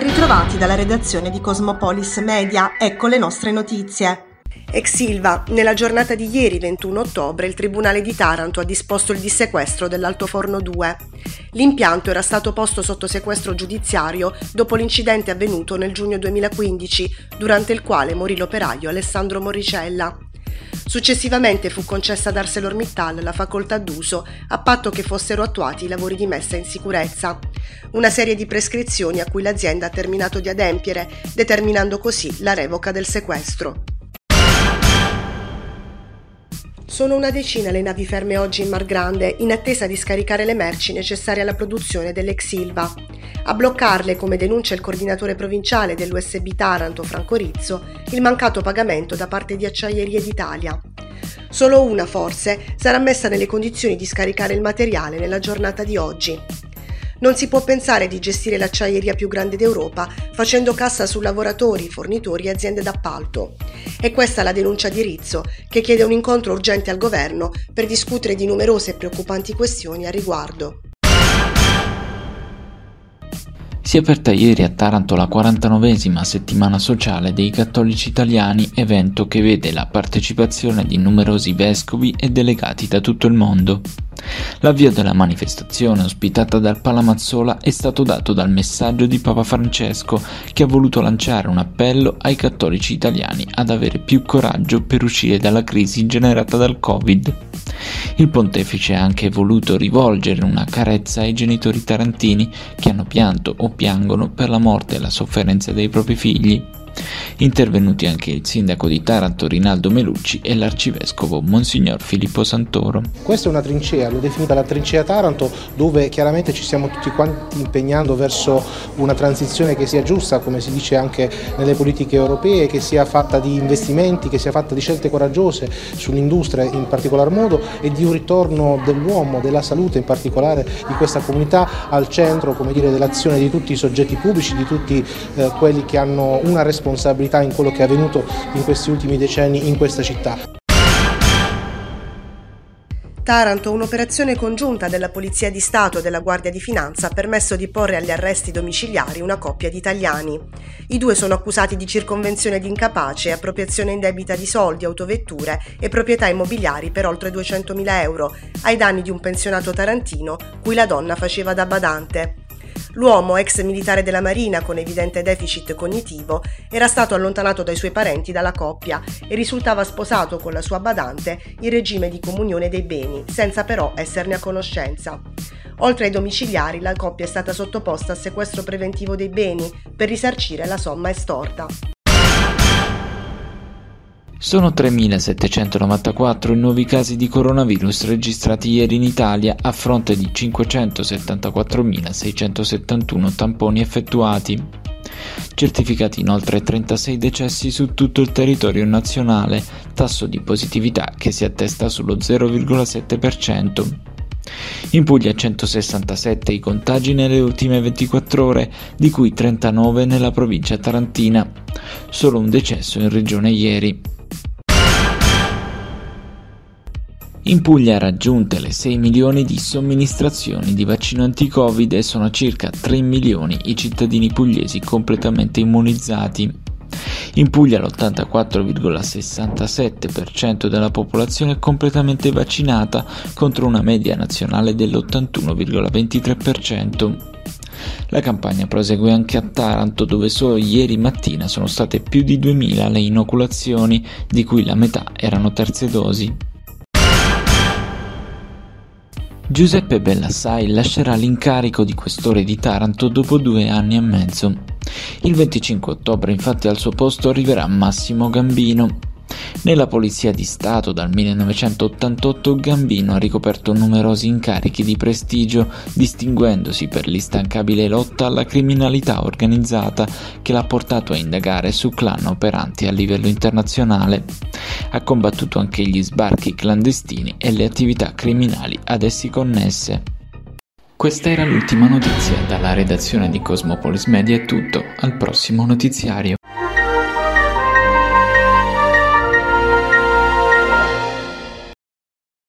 Ben ritrovati dalla redazione di Cosmopolis Media, ecco le nostre notizie. Ex Silva, nella giornata di ieri 21 ottobre il Tribunale di Taranto ha disposto il dissequestro dell'Altoforno 2. L'impianto era stato posto sotto sequestro giudiziario dopo l'incidente avvenuto nel giugno 2015, durante il quale morì l'operaio Alessandro Morricella. Successivamente fu concessa ad ArcelorMittal la facoltà d'uso a patto che fossero attuati i lavori di messa in sicurezza. Una serie di prescrizioni a cui l'azienda ha terminato di adempiere, determinando così la revoca del sequestro. Sono una decina le navi ferme oggi in Mar Grande, in attesa di scaricare le merci necessarie alla produzione dell'ex Silva. A bloccarle, come denuncia il coordinatore provinciale dell'USB Taranto Franco Rizzo, il mancato pagamento da parte di Acciaierie d'Italia. Solo una, forse, sarà messa nelle condizioni di scaricare il materiale nella giornata di oggi. Non si può pensare di gestire l'acciaieria più grande d'Europa facendo cassa su lavoratori, fornitori e aziende d'appalto. È questa la denuncia di Rizzo, che chiede un incontro urgente al governo per discutere di numerose e preoccupanti questioni a riguardo. Si è aperta ieri a Taranto la 49esima settimana sociale dei cattolici italiani, evento che vede la partecipazione di numerosi vescovi e delegati da tutto il mondo. L'avvio della manifestazione ospitata dal Palamazzola è stato dato dal messaggio di Papa Francesco che ha voluto lanciare un appello ai cattolici italiani ad avere più coraggio per uscire dalla crisi generata dal Covid. Il pontefice ha anche voluto rivolgere una carezza ai genitori tarantini che hanno pianto o piangono per la morte e la sofferenza dei propri figli. Intervenuti anche il sindaco di Taranto Rinaldo Melucci e l'arcivescovo Monsignor Filippo Santoro. Questa è una trincea, l'ho definita la trincea Taranto, dove chiaramente ci stiamo tutti quanti impegnando verso una transizione che sia giusta, come si dice anche nelle politiche europee, che sia fatta di investimenti, che sia fatta di scelte coraggiose sull'industria in particolar modo e di un ritorno dell'uomo, della salute in particolare di questa comunità al centro dell'azione di tutti i soggetti pubblici, di tutti eh, quelli che hanno una responsabilità responsabilità in quello che è avvenuto in questi ultimi decenni in questa città. Taranto, un'operazione congiunta della Polizia di Stato e della Guardia di Finanza ha permesso di porre agli arresti domiciliari una coppia di italiani. I due sono accusati di circonvenzione di incapace, appropriazione indebita di soldi, autovetture e proprietà immobiliari per oltre 200.000 euro, ai danni di un pensionato tarantino cui la donna faceva da badante. L'uomo, ex militare della Marina con evidente deficit cognitivo, era stato allontanato dai suoi parenti dalla coppia e risultava sposato con la sua badante in regime di comunione dei beni, senza però esserne a conoscenza. Oltre ai domiciliari, la coppia è stata sottoposta a sequestro preventivo dei beni per risarcire la somma estorta. Sono 3.794 i nuovi casi di coronavirus registrati ieri in Italia a fronte di 574.671 tamponi effettuati. Certificati inoltre 36 decessi su tutto il territorio nazionale, tasso di positività che si attesta sullo 0,7%. In Puglia 167 i contagi nelle ultime 24 ore, di cui 39 nella provincia tarantina. Solo un decesso in regione ieri. In Puglia raggiunte le 6 milioni di somministrazioni di vaccino anti-Covid e sono circa 3 milioni i cittadini pugliesi completamente immunizzati. In Puglia l'84,67% della popolazione è completamente vaccinata contro una media nazionale dell'81,23%. La campagna prosegue anche a Taranto dove solo ieri mattina sono state più di 2000 le inoculazioni, di cui la metà erano terze dosi. Giuseppe Bellassai lascerà l'incarico di questore di Taranto dopo due anni e mezzo. Il 25 ottobre infatti al suo posto arriverà Massimo Gambino. Nella Polizia di Stato dal 1988 Gambino ha ricoperto numerosi incarichi di prestigio, distinguendosi per l'instancabile lotta alla criminalità organizzata che l'ha portato a indagare su clan operanti a livello internazionale. Ha combattuto anche gli sbarchi clandestini e le attività criminali ad essi connesse. Questa era l'ultima notizia, dalla redazione di Cosmopolis Media è tutto, al prossimo notiziario.